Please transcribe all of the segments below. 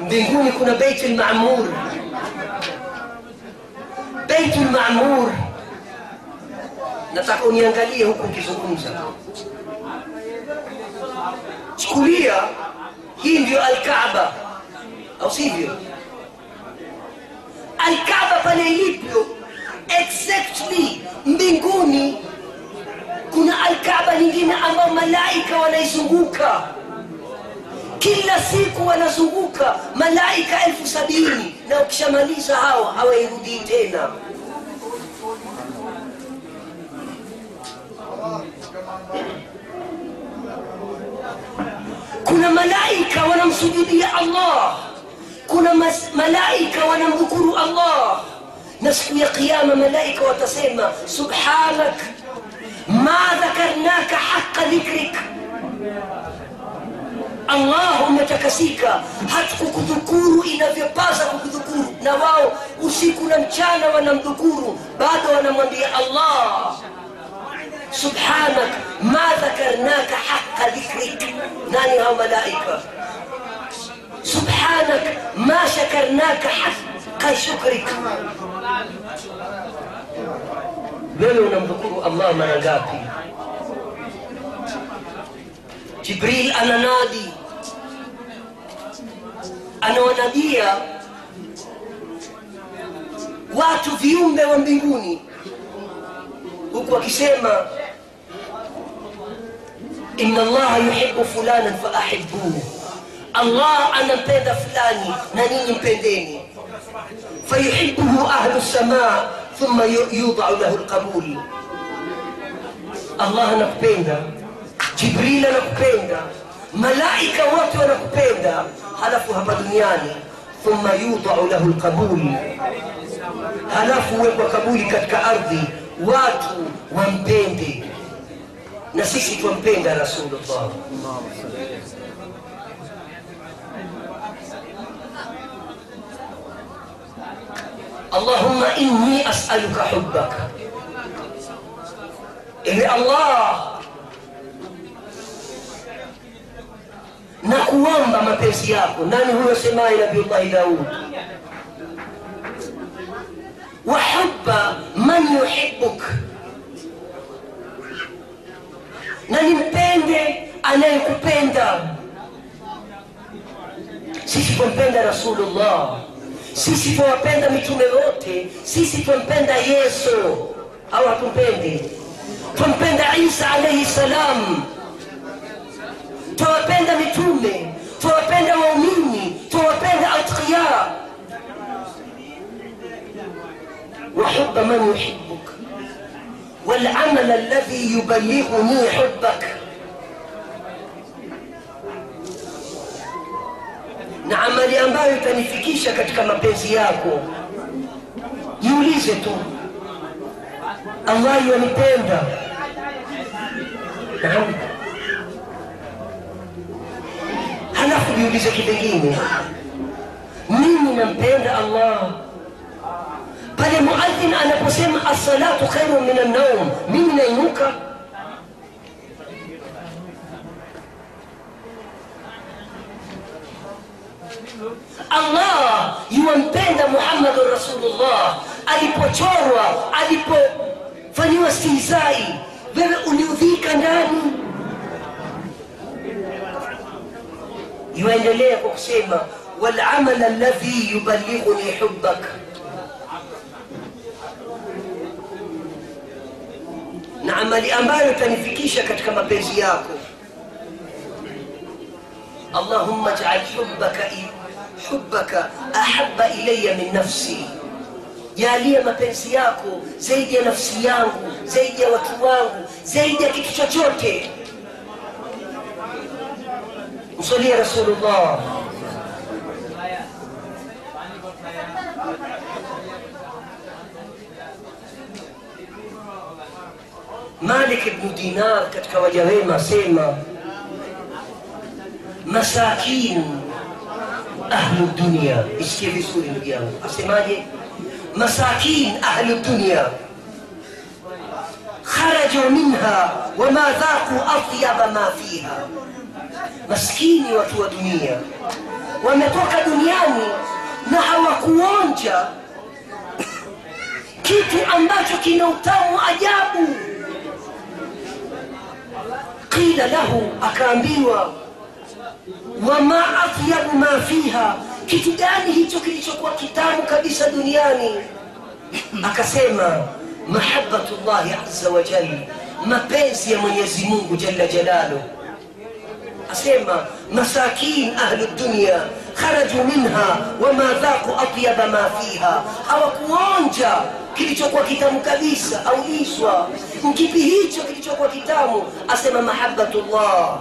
mbinguni kuna beit lmamur nataka uniangalie huku ukizungumza. Chukulia hii ndio alkaaba. Au sivyo? Alkaaba pale ilipo exactly mbinguni kuna alkaaba nyingine ambayo malaika wanaizunguka kila siku wanazunguka malaika elfu sabini na ukishamaliza hao hawairudii tena kuna malaika wanamsujudia allah kuna malaika wanamdhukuru allah na siku ya qiama malaika watasema subhanak ما ذكرناك حق ذكرك. اللهم تكسيك. حتى كذكور إن في بازا كذكور. نواو أسيك نمتانا ونمذكور. بعد ونمان الله. سبحانك. ما ذكرناك حق ذكرك. ناني هم ملائكة. سبحانك. ما شكرناك حق شكرك. Wewe unamdhukuru allah mara ngapi jibril ananadi anawanajia watu viumbe wa mbinguni huku akisema inna allaha yuhibu fulanan faahibuhu allah anampenda fulani na ninyi mpendeni fayuhibuhu ahlu lsamaa thumma yudau lahu lqabul allah anakupenda jibril anakupenda malaika wote wanakupenda halafu hapa duniani thumma yudau lahu lqabul halafu huwekwa kabuli katika ardhi watu wampende. Na sisi twampenda rasulullah اللهم إني أسألك حبك. إلي الله نكوانبا ما تنسياكو ناني هو سماعي نبي الله داود. وحب من يحبك. ناني مبند أنا يكو بند سيسي رسول الله. Sisi twawapenda mitume wote sisi twampenda yesu au hatumpendi twampenda isa alaihi salam twawapenda mitume twawapenda waumini twawapenda atqiya وحب من يحبك والعمل الذي يبلغني حبك ambayo itanifikisha katika mapenzi yako. Jiulize tu. Allah yanipenda halafu jiulize kipengine. Mimi nampenda allah? Pale muadhin anaposema assalatu khairu min annaum mimi nainuka allah yuwampenda muhammadun rasulullah alipochorwa alipofanyiwa stihzai wewe uliudhika ndani yuendelea kwa kusema walamal alladhi yubalighuni hubbak na amali ambayo itanifikisha katika mapenzi yako allahumma jal hubbaka حبك أحب إلي من نفسي. يا لي ما بنسياكو زيد يا نفسي يانغو زيد يا وكوانغو زيد يا كتشاجوتي رسول الله. مالك ابن دينار كتكوجه ما سيما. مساكين. أهل الدنيا. الشيخ يسوري القيامة أسمعني مساكين أهل الدنيا. خرجوا منها وما ذاقوا أطيب ما فيها. مسكين وتوى دنيا. ومتوك دنياني نحو كونجا kitu ambacho kina utamu ajabu qila lahu akaambiwa wama atyabu ma fiha. Kitu gani hicho kilichokuwa kitamu kabisa duniani? Akasema mahabatu llahi aza wajal mapenzi ya mwenyezi mungu jalla jalalu. asema masakin ahlu dunya kharaju minha wama dhaku atyaba ma fiha. Hawakuonja kilichokuwa kitamu kabisa au iswa. Mkipi hicho kilichokuwa kitamu? Asema mahabatullah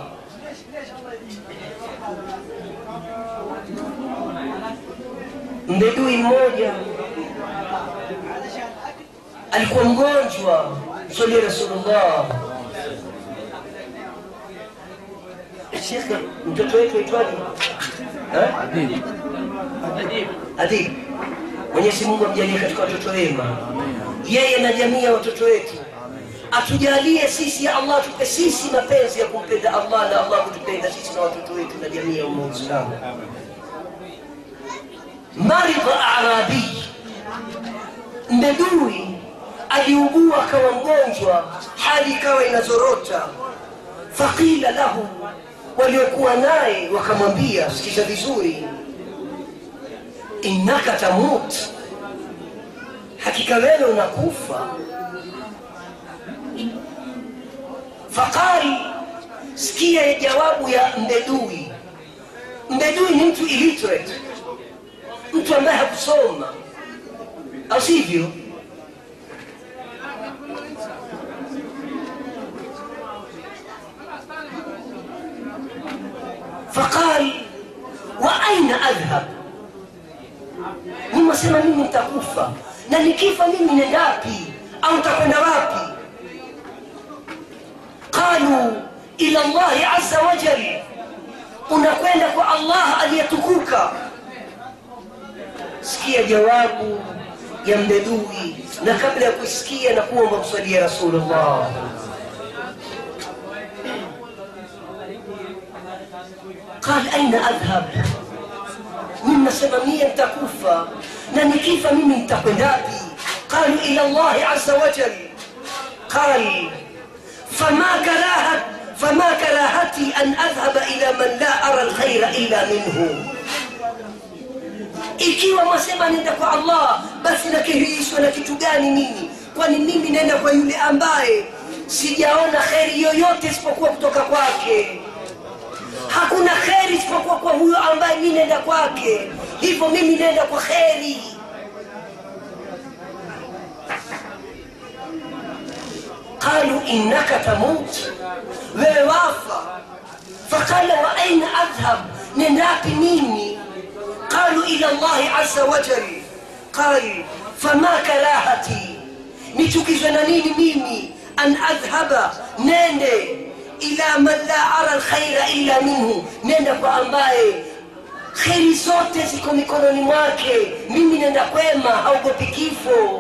mbedui mmoja alikuwa mgonjwa msali rasulullah. Shekhe mtoto wetu aitwaje? Adib. Mwenyezi mungu amjalie katika watoto wema. Yeye na jamii ya watoto wetu. Atujalie sisi ya allah tupe sisi mapenzi ya kumpenda allah na allah kutupenda sisi na watoto wetu na jamii ya umma waislamu maridha arabi mbedui aliugua akawa mgonjwa hali ikawa inazorota. Faqila lahu waliokuwa naye wakamwambia sikiza vizuri. Innaka tamut. Hakika wewe unakufa. Faqari sikia jawabu ya mbedui mbedui ni mtu illiterate Tu tua mãe é pessoa. Alcídio? فقال وأين أذهب؟ مما سمى مني تقوفة لأني كيف مني نجابي أو تكون رابي قالوا إلى الله عز وجل أنا كوينك الله أن يتركوك، sikia jawabu ya mbedui na kabla ya kuisikia kusalia rasulullah. قال أين أذهب مما سممية تكوفى نني كيف ممن تقنابي قالوا إلى الله عز وجل قال فما كراهت فما كراهتي أن أذهب إلى من لا أرى الخير إلا منه ikiwa mwasema nenda kwa allah basi nakihishwa na kitu gani mimi? Kwani mimi naenda kwa yule ambaye sijaona kheri yoyote isipokuwa kutoka kwake. Hakuna kheri isipokuwa kwa huyo ambaye mi naenda kwake. Hivyo mimi nenda kwa kheri. Qalu innaka tamut. Wewe wafa. Faqala waaina adhhab? Nendapi mimi قالوا إلى الله عز وجل قال فما كراهتي؟ نتكزن نين ميمي أن أذهب نيني إلى من لا أرى الخير إلا منه. نيني فأمباي خير زوت زيكم يكونوا نماك ميمي نندقوما أو بكيفو.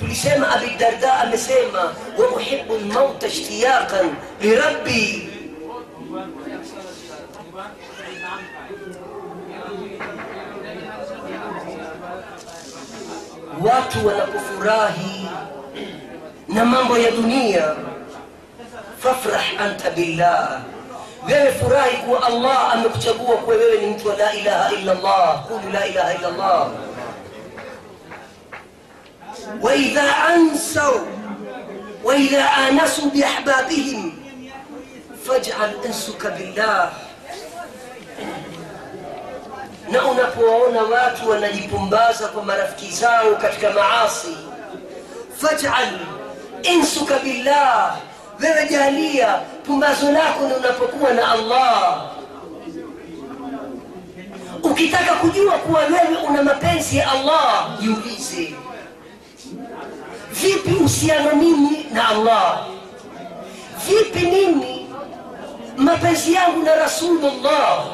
تلسيما أبي الدرداء مسيما ومحب الموت اشتياقا لربي. Watu wanapofurahi na mambo ya dunia fafrah anta billah wewe furahi kuwa allah amekuchagua kuwa wewe ni mtu wa la ilaha illa allah kulu la ilaha illa allah waidha ansau waidha anasuu biahbabihim fajal insuka billah na unapowaona watu wanajipumbaza kwa marafiki zao katika maasi fajal insuka billah wewe jalia pumbazo lako ni unapokuwa na allah. Ukitaka kujua kuwa wewe una mapenzi ya allah jiulize vipi uhusiano mimi na allah? Vipi mimi mapenzi yangu na rasulullah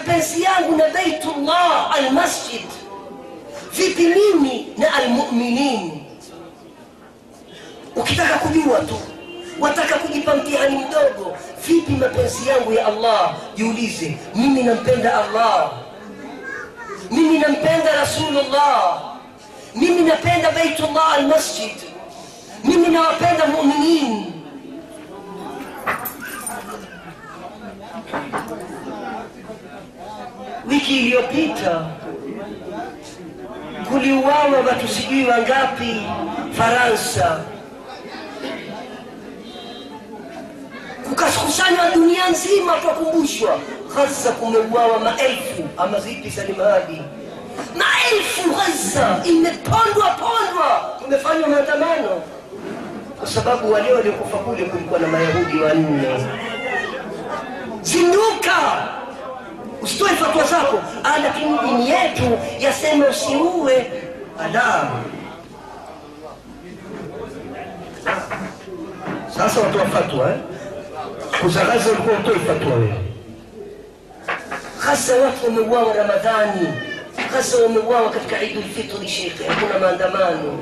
mapenzi yangu na baitullah almasjid. Vipi mimi na almuminin? Ukitaka kujua tu wataka kujipa mtihani mdogo vipi mapenzi yangu ya allah? Jiulize mimi nampenda allah. Mimi nampenda rasulullah. Mimi napenda baitullah almasjid. Mimi nawapenda muminin wiki iliyopita kuliuawa watu sijui wangapi faransa? Kukakusanywa dunia nzima twakumbushwa ghaza kumeuawa maelfu ama zipi salimahadi maelfu ghaza imepondwa pondwa. Kumefanywa maandamano. Kwa sababu wale waliokufa kule kulikuwa na mayahudi wanne. Zinduka usitoe fatwa zako. Lakini dini yetu yasema usiue. Ala sasa watoa fatwa eh? kuzagaza utoi fatwa wewe hasa watu wameuawa ramadhani. Hasa wameuawa katika idu lfitri shekhe hakuna maandamano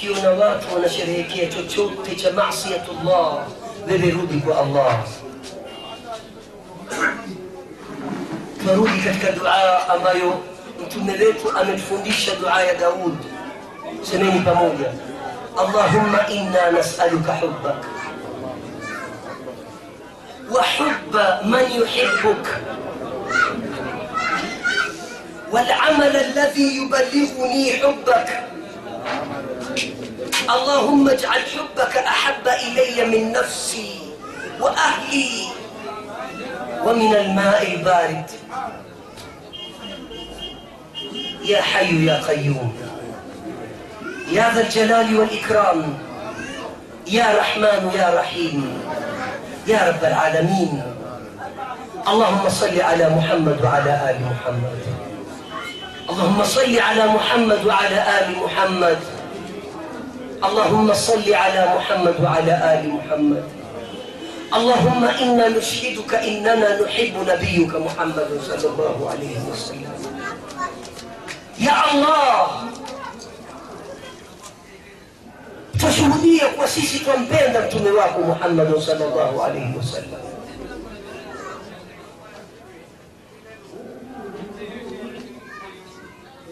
ukiona watu wanasherehekea chochote cha masiyatullah wewe rudi kwa allah tunarudi katika dua ambayo mtume wetu ametufundisha dua ya daud semeni pamoja allahumma inna nasaluka hubbak وحب من يحبك والعمل الذي يبلغني حبك اللهم اجعل حبك أحب إلي من نفسي وأهلي ومن الماء البارد. يا حي يا قيوم. يا ذا الجلال والإكرام. يا رحمن يا رحيم. يا رب العالمين. اللهم صل على محمد وعلى آل محمد. اللهم صل على محمد وعلى آل محمد. اللهم صل على محمد وعلى آل محمد. اللهم إنا نشهدك إننا نحب نبيك محمد صلى الله عليه وسلم. يا الله تشهدية وسيسي تنبين تنواك محمد صلى الله عليه وسلم.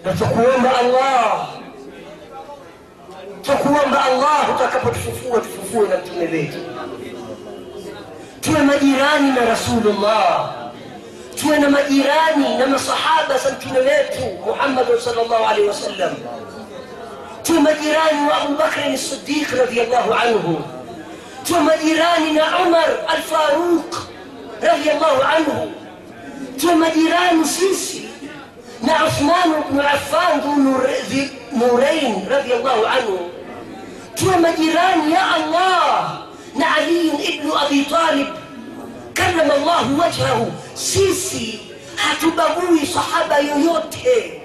نتقوم الله tukuomba allah utakapotufufua tufufue na mtume wetu tuwe majirani na rasulullah tuwe na majirani na masahaba za mtume wetu muhammadin salllahu alaihi wasallam tuwe majirani wa abubakrin sidiq radiallahu anhu tuwe majirani na umar alfaruq radiallahu anhu tuwe majirani sisi na uthman bnu affan dhu nurain radiallahu anhu توما إيران يا الله. نعلي ابن أبي طالب. كرم الله وجهه. سيسي هتبغوي صحابة يوته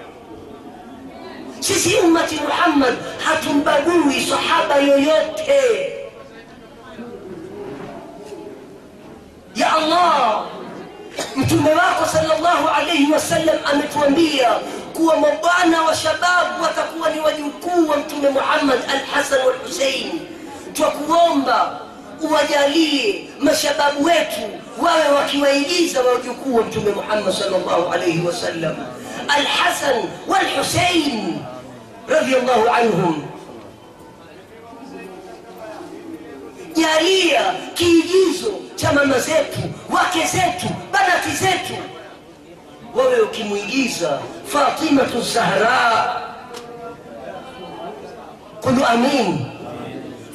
سيسي أمة محمد هتبغوي صحابة يوته يا الله. متمراق صلى الله عليه وسلم أمتوانبيا kuwa mabwana wa shababu watakuwa ni wajukuu wa mtume muhammad alhasan walhusein twakuomba uwajalie mashababu wetu wawe wakiwaigiza wajukuu wa mtume muhammad salllahu alaihi wasallam alhasan walhusein radiallahu anhum jalia kiigizo cha mama zetu wake zetu banati zetu wawe ukimwigiza فاطمة الزهراء. قل أمين.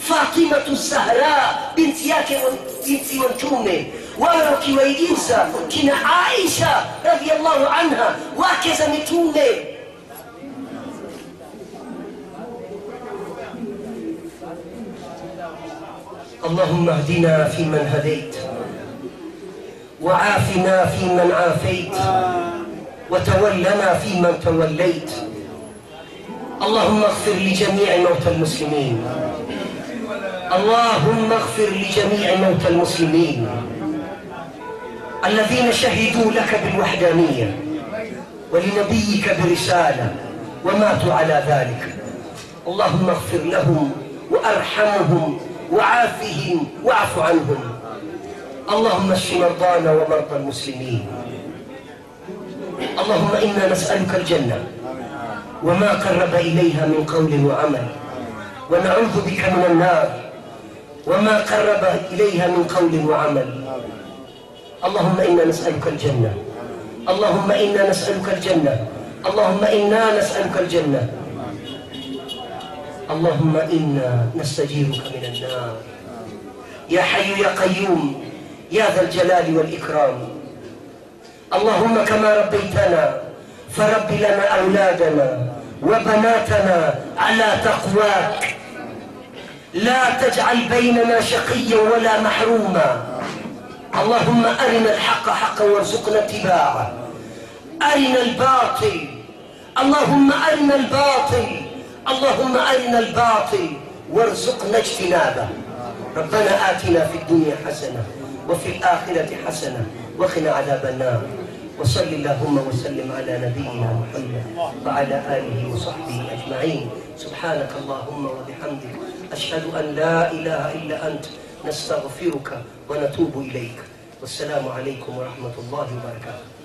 فاطمة الزهراء بنت ياك بنت منتومة. وأنا ويدينسا كنا عائشة رضي الله عنها. واكزا متومة اللهم اهدنا فيمن هديت. وعافنا فيمن عافيت. وتولنا فيمن توليت. اللهم اغفر لجميع موتى المسلمين. اللهم اغفر لجميع موتى المسلمين. الذين شهدوا لك بالوحدانية ولنبيك برسالة وماتوا على ذلك. اللهم اغفر لهم وأرحمهم وعافهم واعف عنهم. اللهم اشف مرضانا ومرضى المسلمين. اللهم إنا نسألك الجنة وما قرب إليها من قول وعمل ونعوذ بك من النار وما قرب إليها من قول وعمل. اللهم إنا نسألك الجنة. اللهم إنا نسألك الجنة. اللهم إنا نسألك الجنة. اللهم إنا نستجيرك من النار. يا حي يا قيوم يا ذا الجلال والإكرام. اللهم كما ربيتنا فرب لنا أولادنا وبناتنا على تقواك. لا تجعل بيننا شقيا ولا محروما. اللهم أرنا الحق حقا وارزقنا اتباعه. أرنا الباطل. اللهم أرنا الباطل. اللهم أرنا الباطل وارزقنا اجتنابه. ربنا آتنا في الدنيا حسنة وفي الآخرة حسنة. وقنا عذاب النار. وصل اللهم وسلم على نبينا محمد وعلى آله وصحبه أجمعين. سبحانك اللهم وبحمدك. أشهد أن لا إله إلا أنت. نستغفرك ونتوب إليك. والسلام عليكم ورحمة الله وبركاته.